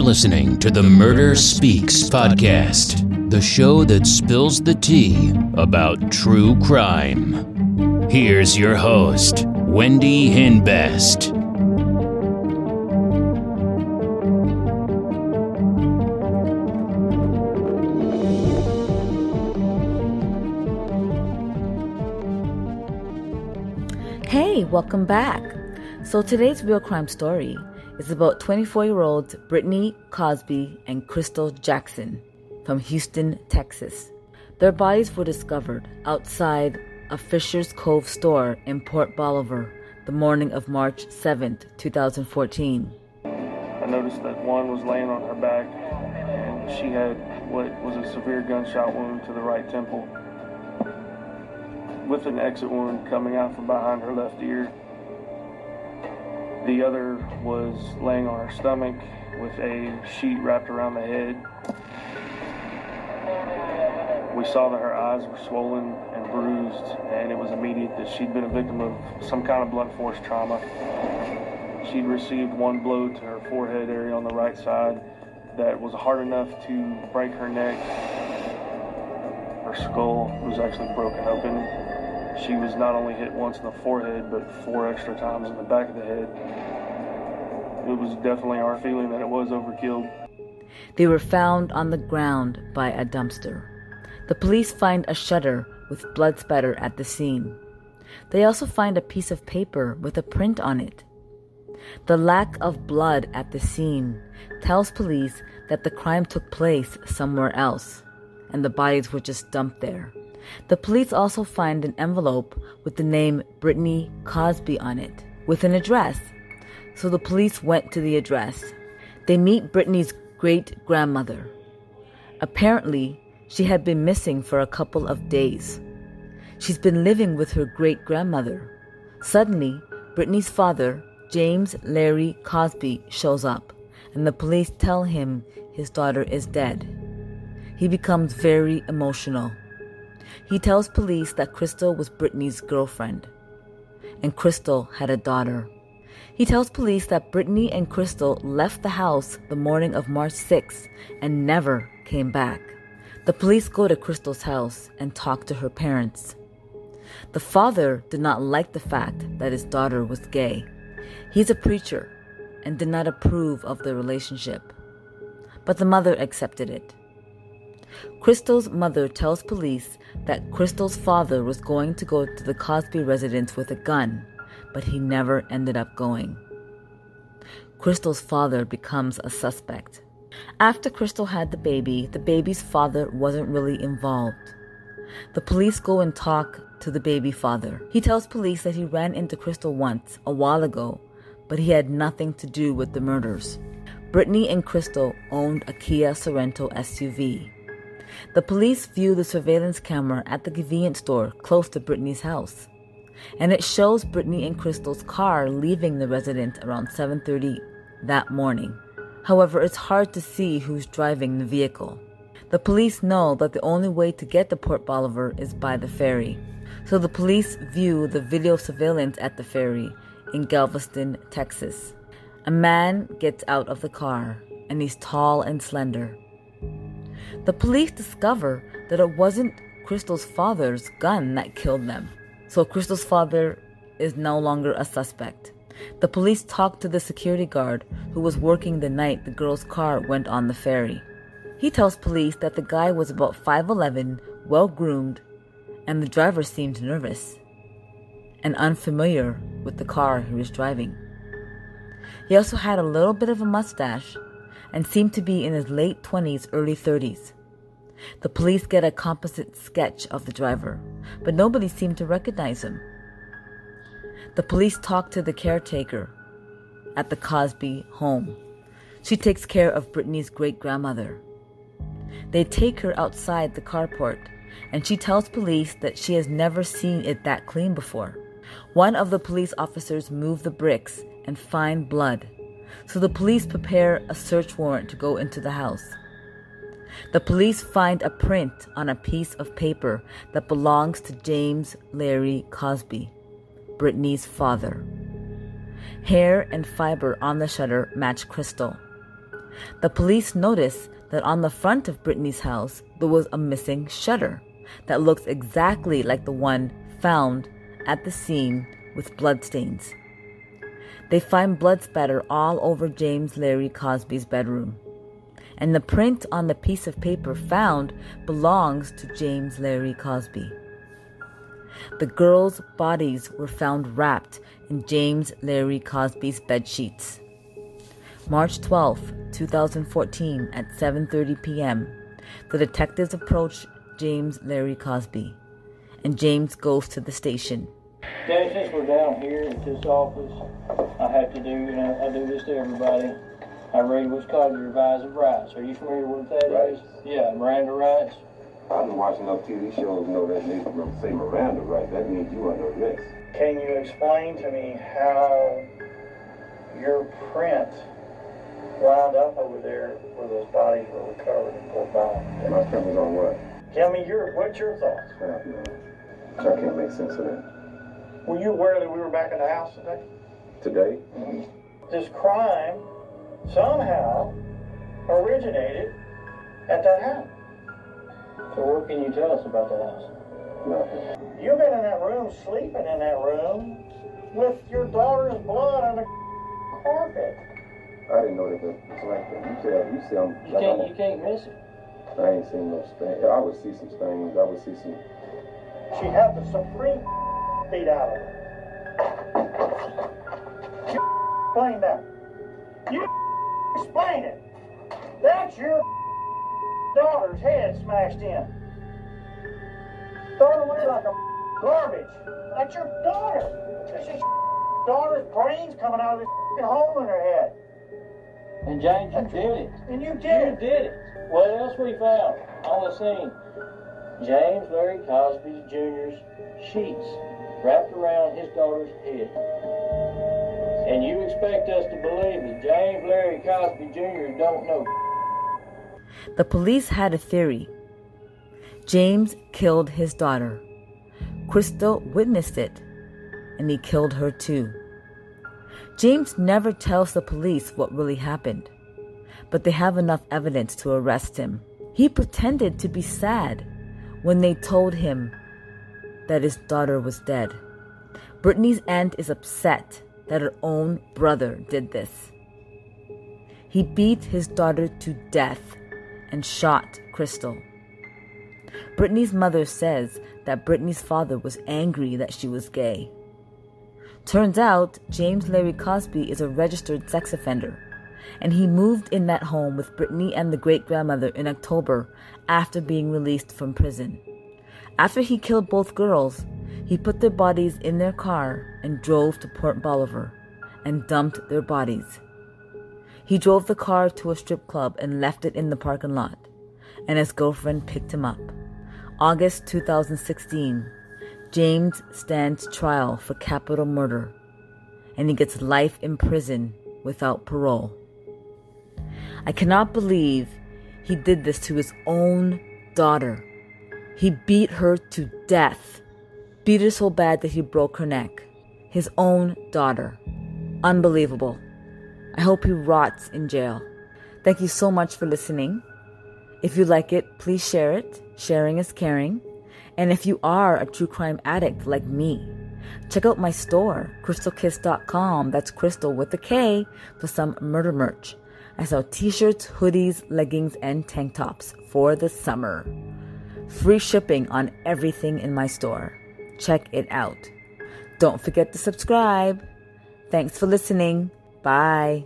You're listening to the Murder Speaks podcast, the show that spills the tea about true crime. Here's your host, Wendy Hinbest. Hey, welcome back. So today's real crime story is about 24 year olds Brittany Cosby and Crystal Jackson from Houston, Texas. Their bodies were discovered outside a Fisher's Cove store in Port Bolivar the morning of March 7th, 2014. I noticed that one was laying on her back and she had what was a severe gunshot wound to the right temple with an exit wound coming out from behind her left ear. The other was laying on her stomach with a sheet wrapped around the head. We saw that her eyes were swollen and bruised, and it was immediate that she'd been a victim of some kind of blunt force trauma. She'd received one blow to her forehead area on the right side that was hard enough to break her neck. Her skull was actually broken open. She was not only hit once in the forehead, but four extra times in the back of the head. It was definitely our feeling that it was overkill. They were found on the ground by a dumpster. The police find a shutter with blood spatter at the scene. They also find a piece of paper with a print on it. The lack of blood at the scene tells police that the crime took place somewhere else and the bodies were just dumped there. The police also find an envelope with the name Brittany Cosby on it, with an address. So the police went to the address. They meet Brittany's great grandmother. Apparently, she had been missing for a couple of days. She's been living with her great grandmother. Suddenly, Brittany's father, James Larry Cosby, shows up, and the police tell him his daughter is dead. He becomes very emotional. He tells police that Crystal was Brittany's girlfriend, and Crystal had a daughter. He tells police that Brittany and Crystal left the house the morning of March 6th and never came back. The police go to Crystal's house and talk to her parents. The father did not like the fact that his daughter was gay. He's a preacher and did not approve of the relationship. But the mother accepted it. Crystal's mother tells police that Crystal's father was going to go to the Cosby residence with a gun, but he never ended up going. Crystal's father becomes a suspect. After Crystal had the baby, the baby's father wasn't really involved. The police go and talk to the baby father. He tells police that he ran into Crystal once, a while ago, but he had nothing to do with the murders. Brittany and Crystal owned a Kia Sorento SUV. The police view the surveillance camera at the convenience store close to Brittany's house, and it shows Brittany and Crystal's car leaving the residence around 7:30 that morning. However, it's hard to see who's driving the vehicle. The police know that the only way to get to Port Bolivar is by the ferry. So the police view the video surveillance at the ferry in Galveston, Texas. A man gets out of the car and he's tall and slender. The police discover that it wasn't Crystal's father's gun that killed them. So Crystal's father is no longer a suspect. The police talk to the security guard who was working the night the girl's car went on the ferry. He tells police that the guy was about 5'11, well groomed, and the driver seemed nervous and unfamiliar with the car he was driving. He also had a little bit of a mustache and seemed to be in his late 20s, early 30s. The police get a composite sketch of the driver, but nobody seemed to recognize him. The police talk to the caretaker at the Cosby home. She takes care of Brittany's great grandmother. They take her outside the carport, and she tells police that she has never seen it that clean before. One of the police officers move the bricks and find blood so the police prepare a search warrant to go into the house. The police find a print on a piece of paper that belongs to James Larry Cosby, Brittany's father. Hair and fiber on the shutter match Crystal. The police notice that on the front of Brittany's house there was a missing shutter that looks exactly like the one found at the scene with bloodstains. They find blood spatter all over James Larry Cosby's bedroom. And the print on the piece of paper found belongs to James Larry Cosby. The girls' bodies were found wrapped in James Larry Cosby's bed sheets. March 12, 2014 at 7:30 p.m. The detectives approach James Larry Cosby, and James goes to the station. Since we're down here at this office, I have to do, and I, I do this to everybody. I read what's called your advisory rights. Are you familiar with what that Rights? is? Yeah, Miranda rights. I've been watching enough TV shows to know that when say Miranda rights. that means you are under arrest. Can you explain to me how your print wound up over there where those bodies were recovered in Port Bolivar? My print was on what? Tell me your what's your thoughts? Crap. I can't make sense of that. Were you aware that we were back in the house today? Today? Mm-hmm. This crime somehow originated at that house. So what can you tell us about that house? Nothing. You've been in that room, sleeping in that room, with your daughter's blood on the carpet. I didn't know that it was like that. You said, you see, I'm, You can't, you can't miss it. I ain't seen no stain. I would see some stains. I would see some. She had the supreme out of her. You explain that. You explain it. That's your daughter's head smashed in. Thrown away like a garbage. That's your daughter. That's your daughter's brains coming out of this hole in her head. And James, you did it. And you did You it. did it. What else we found on the scene? James Larry Cosby Jr.'s sheets wrapped around his daughter's head. And you expect us to believe that James Larry Cosby Jr. don't know The police had a theory. James killed his daughter. Crystal witnessed it, and he killed her too. James never tells the police what really happened, but they have enough evidence to arrest him. He pretended to be sad when they told him that his daughter was dead. Brittany's aunt is upset that her own brother did this. He beat his daughter to death and shot Crystal. Brittany's mother says that Brittany's father was angry that she was gay. Turns out James Larry Cosby is a registered sex offender, and he moved in that home with Brittany and the great grandmother in October after being released from prison. After he killed both girls, he put their bodies in their car and drove to Port Bolivar and dumped their bodies. He drove the car to a strip club and left it in the parking lot, and his girlfriend picked him up. August 2016, James stands trial for capital murder, and he gets life in prison without parole. I cannot believe he did this to his own daughter. He beat her to death, beat her so bad that he broke her neck. His own daughter. Unbelievable. I hope he rots in jail. Thank you so much for listening. If you like it, please share it. Sharing is caring. And if you are a true crime addict like me, check out my store, krystalkiss.com. That's crystal with a K for some murder merch. I sell t shirts, hoodies, leggings, and tank tops for the summer. Free shipping on everything in my store. Check it out. Don't forget to subscribe. Thanks for listening. Bye.